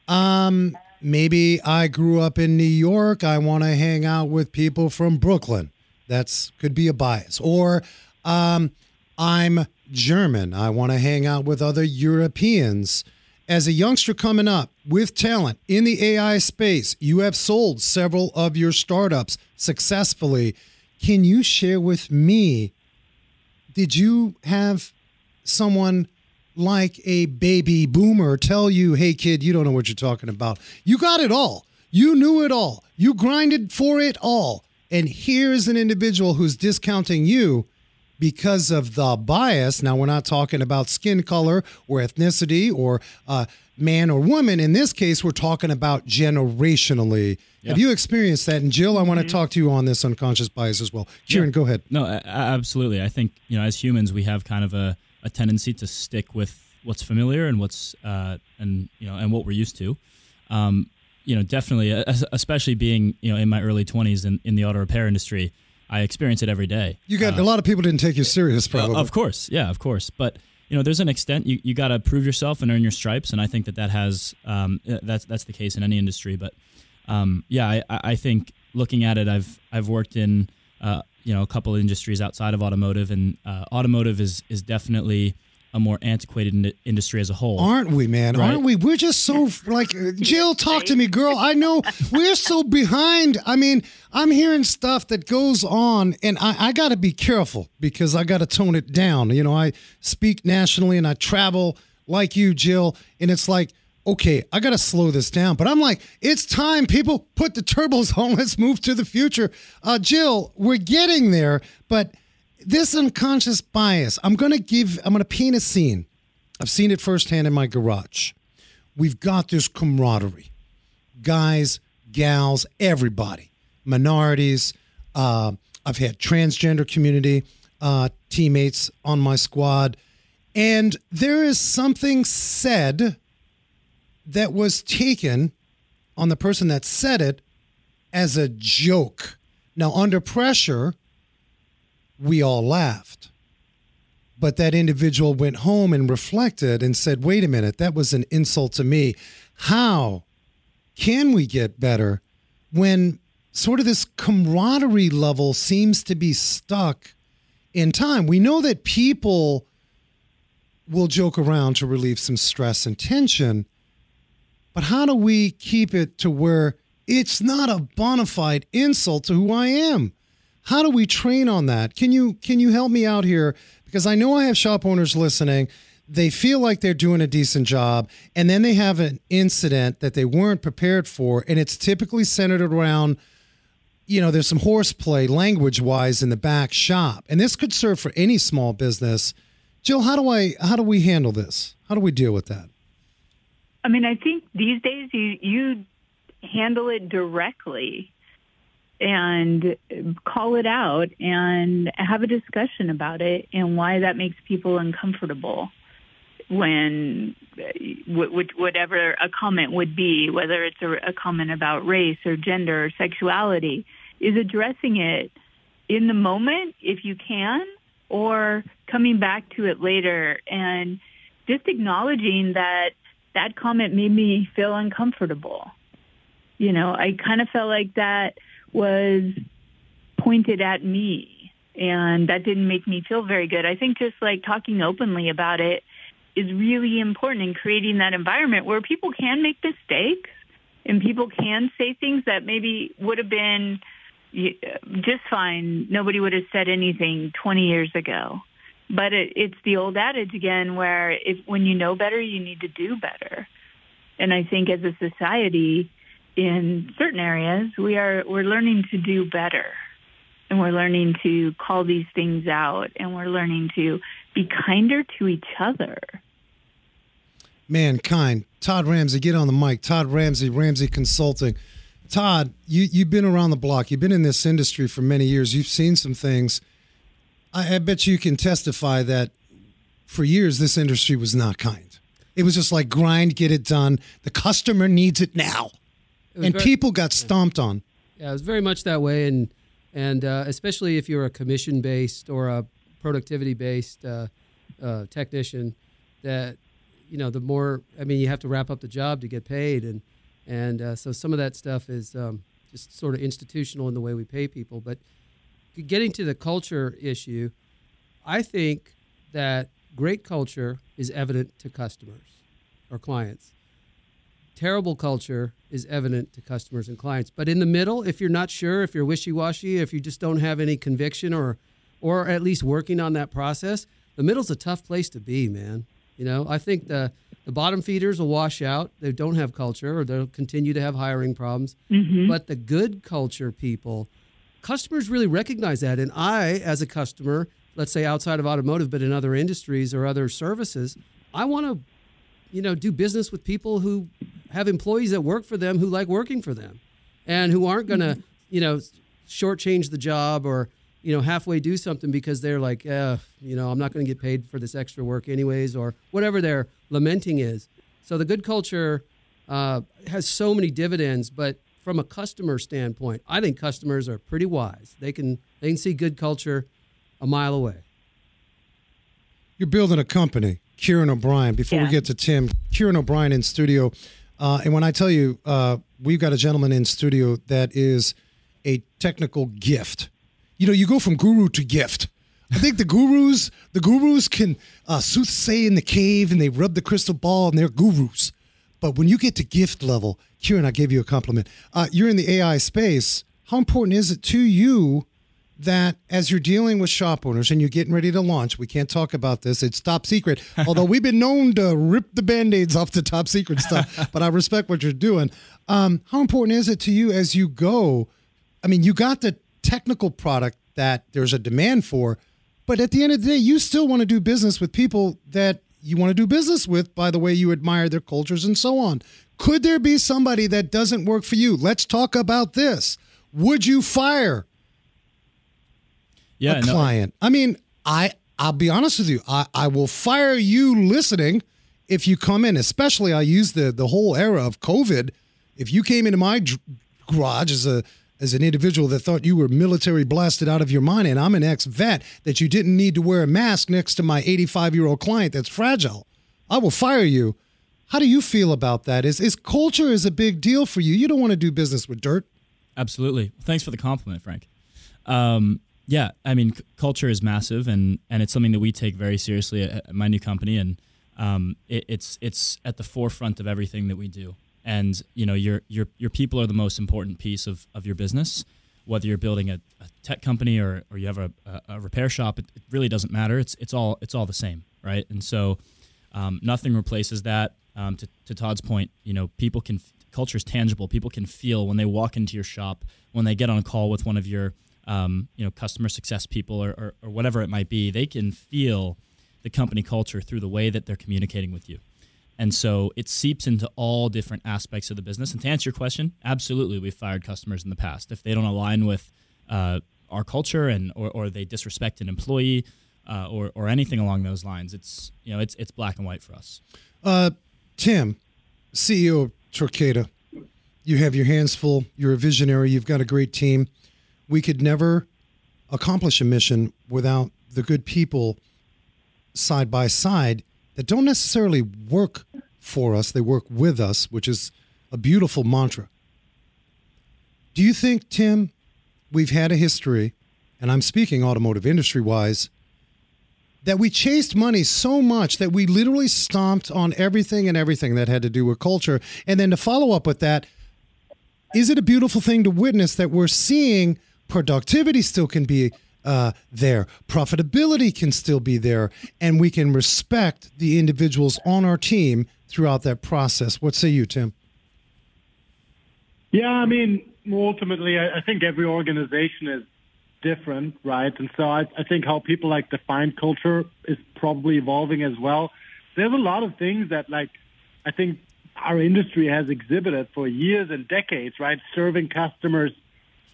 um, maybe I grew up in New York. I want to hang out with people from Brooklyn. That's could be a bias. Or um, I'm German. I want to hang out with other Europeans. As a youngster coming up with talent in the AI space, you have sold several of your startups successfully. Can you share with me? Did you have someone like a baby boomer tell you, hey, kid, you don't know what you're talking about? You got it all. You knew it all. You grinded for it all. And here's an individual who's discounting you because of the bias. Now, we're not talking about skin color or ethnicity or uh, man or woman. In this case, we're talking about generationally. Have you experienced that? And Jill, I want to talk to you on this unconscious bias as well. Kieran, go ahead. No, a- a- absolutely. I think you know, as humans, we have kind of a, a tendency to stick with what's familiar and what's uh, and you know and what we're used to. Um, you know, definitely, uh, especially being you know in my early twenties in, in the auto repair industry, I experience it every day. You got a lot of people didn't take you serious, probably. Uh, Of course, yeah, of course. But you know, there's an extent you, you got to prove yourself and earn your stripes, and I think that that has um, uh, that's that's the case in any industry. But um, yeah, I, I I think looking at it, I've I've worked in uh, you know a couple of industries outside of automotive, and uh, automotive is is definitely a more antiquated in- industry as a whole. Aren't we, man? Right. Aren't we? We're just so like Jill. Talk to me, girl. I know we're so behind. I mean, I'm hearing stuff that goes on, and I, I got to be careful because I got to tone it down. You know, I speak nationally and I travel like you, Jill, and it's like. Okay, I got to slow this down, but I'm like, it's time, people. Put the turbos on. Let's move to the future. Uh, Jill, we're getting there, but this unconscious bias, I'm going to give, I'm going to paint a scene. I've seen it firsthand in my garage. We've got this camaraderie. Guys, gals, everybody, minorities. Uh, I've had transgender community uh, teammates on my squad. And there is something said that was taken on the person that said it as a joke. Now, under pressure, we all laughed. But that individual went home and reflected and said, wait a minute, that was an insult to me. How can we get better when sort of this camaraderie level seems to be stuck in time? We know that people will joke around to relieve some stress and tension, but how do we keep it to where it's not a bona fide insult to who I am? How do we train on that? Can you can you help me out here? Because I know I have shop owners listening they feel like they're doing a decent job, and then they have an incident that they weren't prepared for, and it's typically centered around, you know, there's some horseplay language wise in the back shop, and this could serve for any small business. Jill, how do I how do we handle this? How do we deal with that? I mean, I think these days you you handle it directly and call it out and have a discussion about it and why that makes people uncomfortable when whatever a comment would be, whether it's a, comment about race or gender or sexuality, is addressing it in the moment if you can, or coming back to it later. And just acknowledging that that comment made me feel uncomfortable. You know, I kind of felt like that was pointed at me and that didn't make me feel very good. I think just like talking openly about it is really important in creating that environment where people can make mistakes and people can say things that maybe would have been just fine. Nobody would have said anything 20 years ago. But it, it's the old adage again where if when you know better, you need to do better. And I think as a society, in certain areas, we are we're learning to do better, and we're learning to call these things out, and we're learning to be kinder to each other. Mankind. Todd Ramsey, get on the mic. Todd Ramsey, Ramsey Consulting. Todd, you you've been around the block. You've been in this industry for many years. You've seen some things. I, I bet you can testify that for years this industry was not kind. It was just like grind, get it done. The customer needs it now and very, people got stomped yeah. on. Yeah, it was very much that way, and and uh, especially if you're a commission based or a productivity based uh, uh, technician, that you know the more I mean you have to wrap up the job to get paid, and and uh, so some of that stuff is um, just sort of institutional in the way we pay people. But getting to the culture issue, I think that great culture is evident to customers or clients terrible culture is evident to customers and clients. But in the middle, if you're not sure, if you're wishy-washy, if you just don't have any conviction or or at least working on that process, the middle's a tough place to be, man. You know, I think the the bottom feeders will wash out. They don't have culture or they'll continue to have hiring problems. Mm-hmm. But the good culture people, customers really recognize that. And I, as a customer, let's say outside of automotive, but in other industries or other services, I want to, you know, do business with people who have employees that work for them who like working for them and who aren't going to, mm-hmm. you know, shortchange the job or, you know, halfway do something because they're like, eh, you know, I'm not going to get paid for this extra work anyways, or whatever their lamenting is. So the good culture uh, has so many dividends, but from a customer standpoint, I think customers are pretty wise. They can they can see good culture a mile away. You're building a company, Kieran O'Brien. Before yeah. we get to Tim, Kieran O'Brien in studio. Uh, and when I tell you, uh, we've got a gentleman in studio that is a technical gift. You know, you go from guru to gift. I think the gurus, the gurus can uh, soothsay in the cave and they rub the crystal ball and they're gurus. But when you get to gift level, Kieran, I gave you a compliment. Uh, you're in the AI space. How important is it to you that as you're dealing with shop owners and you're getting ready to launch, we can't talk about this. It's top secret. Although we've been known to rip the band-aids off the top secret stuff, but I respect what you're doing. Um, how important is it to you as you go? I mean, you got the technical product that there's a demand for, but at the end of the day, you still want to do business with people that you want to do business with by the way you admire their cultures and so on. Could there be somebody that doesn't work for you? Let's talk about this. Would you fire yeah, a no. client. I mean, I I'll be honest with you. I, I will fire you listening if you come in. Especially, I use the the whole era of COVID. If you came into my garage as a as an individual that thought you were military blasted out of your mind, and I'm an ex vet, that you didn't need to wear a mask next to my 85 year old client that's fragile, I will fire you. How do you feel about that? Is is culture is a big deal for you? You don't want to do business with dirt. Absolutely. Thanks for the compliment, Frank. Um, yeah, I mean, c- culture is massive, and and it's something that we take very seriously at, at my new company, and um, it, it's it's at the forefront of everything that we do. And you know, your your your people are the most important piece of, of your business. Whether you're building a, a tech company or, or you have a, a, repair shop, it, it, really doesn't matter. It's it's all it's all the same, right? And so, Um, nothing replaces that. Um, to, to Todd's point, you know, people can culture is tangible. People can feel when they walk into your shop, when they get on a call with one of your um, you know customer success people or, or, or whatever it might be. They can feel the company culture through the way that they're communicating with you. And so it seeps into all different aspects of the business. And to answer your question, absolutely, we've fired customers in the past if they don't align with uh, our culture and or, or they disrespect an employee uh, or or anything along those lines. It's you know it's it's black and white for us. Uh, Tim, CEO of Torqata, you have your hands full. You're a visionary. You've got a great team. We could never accomplish a mission without the good people side by side that don't necessarily work for us, they work with us, which is a beautiful mantra. Do you think, Tim, we've had a history, and I'm speaking automotive industry wise, that we chased money so much that we literally stomped on everything and everything that had to do with culture? And then to follow up with that, is it a beautiful thing to witness that we're seeing productivity still can be uh, there, profitability can still be there, and we can respect the individuals on our team throughout that process? What say you, Tim? Yeah, I mean, ultimately, I, think every organization is different, right? And so I, I think how people like define culture is probably evolving as well. There's a lot of things that, like, I think our industry has exhibited for years and decades, right? Serving customers,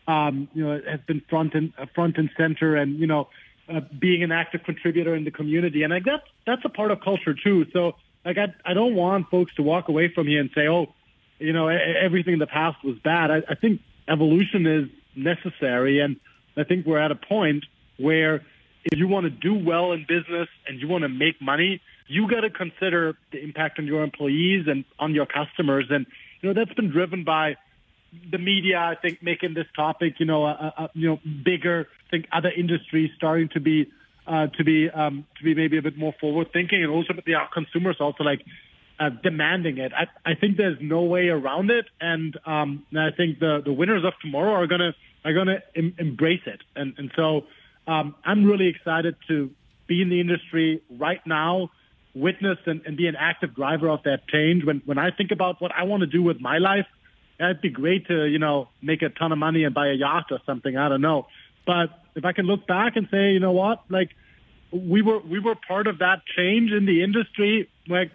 um, you know, has been front and uh, front and center, and you know, uh, being an active contributor in the community, and like that's that's a part of culture too. So, like, I I don't want folks to walk away from here and say, oh, you know, everything in the past was bad. I, I think evolution is necessary, and I think we're at a point where if you want to do well in business and you want to make money, you got to consider the impact on your employees and on your customers. And, you know, that's been driven by the media, I think, making this topic, you know, uh, uh, you know, bigger. I think other industries starting to be, uh, to be, um, to be maybe a bit more forward thinking and ultimately our consumers also like, uh, demanding it. I, I think there's no way around it, and um, and I think the the winners of tomorrow are gonna are gonna em- embrace it. And and so um, I'm really excited to be in the industry right now, witness and, and be an active driver of that change. When when I think about what I want to do with my life, it'd be great to you know make a ton of money and buy a yacht or something. I don't know, but if I can look back and say, you know what, like we were we were part of that change in the industry, like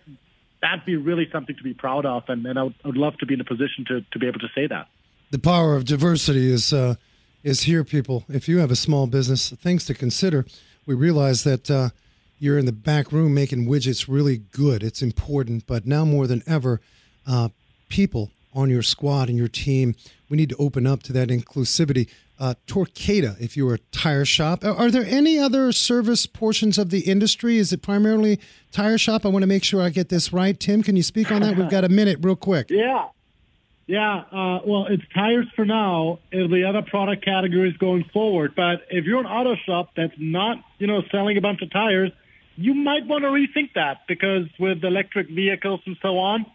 that'd be really something to be proud of, and, and I, would, I would love to be in a position to, to be able to say that. The power of diversity is uh, is here, people. If you have a small business, things to consider. We realize that uh, you're in the back room making widgets really good. It's important, but now more than ever, uh, people on your squad and your team, we need to open up to that inclusivity. Uh, Torqata, if you're a tire shop, are, are there any other service portions of the industry? Is it primarily tire shop? I want to make sure I get this right. Tim, can you speak on that? We've got a minute, real quick. Yeah. Yeah, uh, well, it's tires for now. It'll be other product categories going forward. But if you're an auto shop that's not, you know, selling a bunch of tires, you might want to rethink that because with electric vehicles and so on,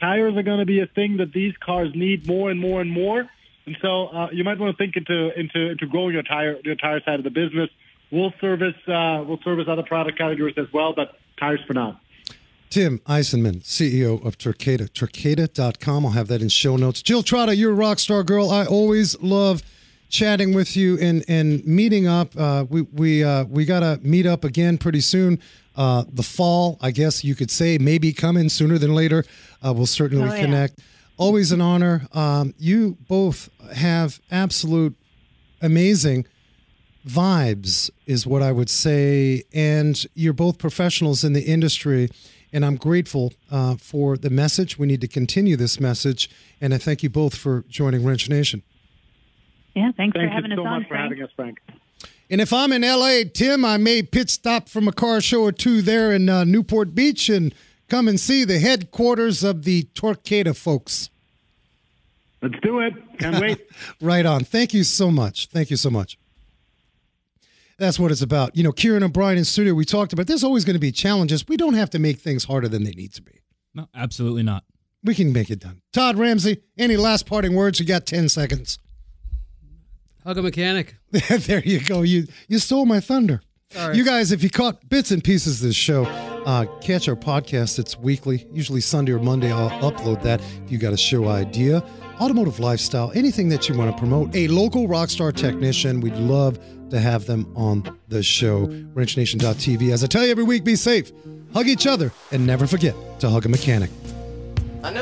tires are going to be a thing that these cars need more and more and more. And so uh, you might want to think into into into growing your tire your tire side of the business. We'll service uh, we'll service other product categories as well, but tires for now. Tim Eisenmann, CEO of Torqata, torqata.com. I'll have that in show notes. Jill Trotta, you're a rock star girl. I always love chatting with you and, and meeting up. Uh, we we uh, we got to meet up again pretty soon. Uh, the fall, I guess you could say, maybe coming sooner than later. Uh, we'll certainly Oh, yeah. connect. Always an honor. Um, you both have absolute amazing vibes is what I would say. And you're both professionals in the industry. And I'm grateful uh, for the message. We need to continue this message. And I thank you both for joining Wrench Nation. Yeah, thanks Thank for having you us so on, much for Frank. having us, Frank. And if I'm in LA, Tim, I may pit stop from a car show or two there in uh, Newport Beach and come and see the headquarters of the Torqata folks. Let's do it. Can't wait. Right on. Thank you so much. Thank you so much. That's what it's about. You know, Kieran O'Brien in studio, we talked about there's always going to be challenges. We don't have to make things harder than they need to be. No, absolutely not. We can make it done. Todd Ramsey, any last parting words? You got 10 seconds. Hug a mechanic. there you go. You you stole my thunder. Sorry. You guys, if you caught bits and pieces of this show, Uh, catch our podcast. It's weekly, usually Sunday or Monday. I'll upload that. If you got a show idea, automotive lifestyle, anything that you want to promote, a local rockstar technician, we'd love to have them on the show. WrenchNation.tv. As I tell you every week, be safe, hug each other, and never forget to hug a mechanic. I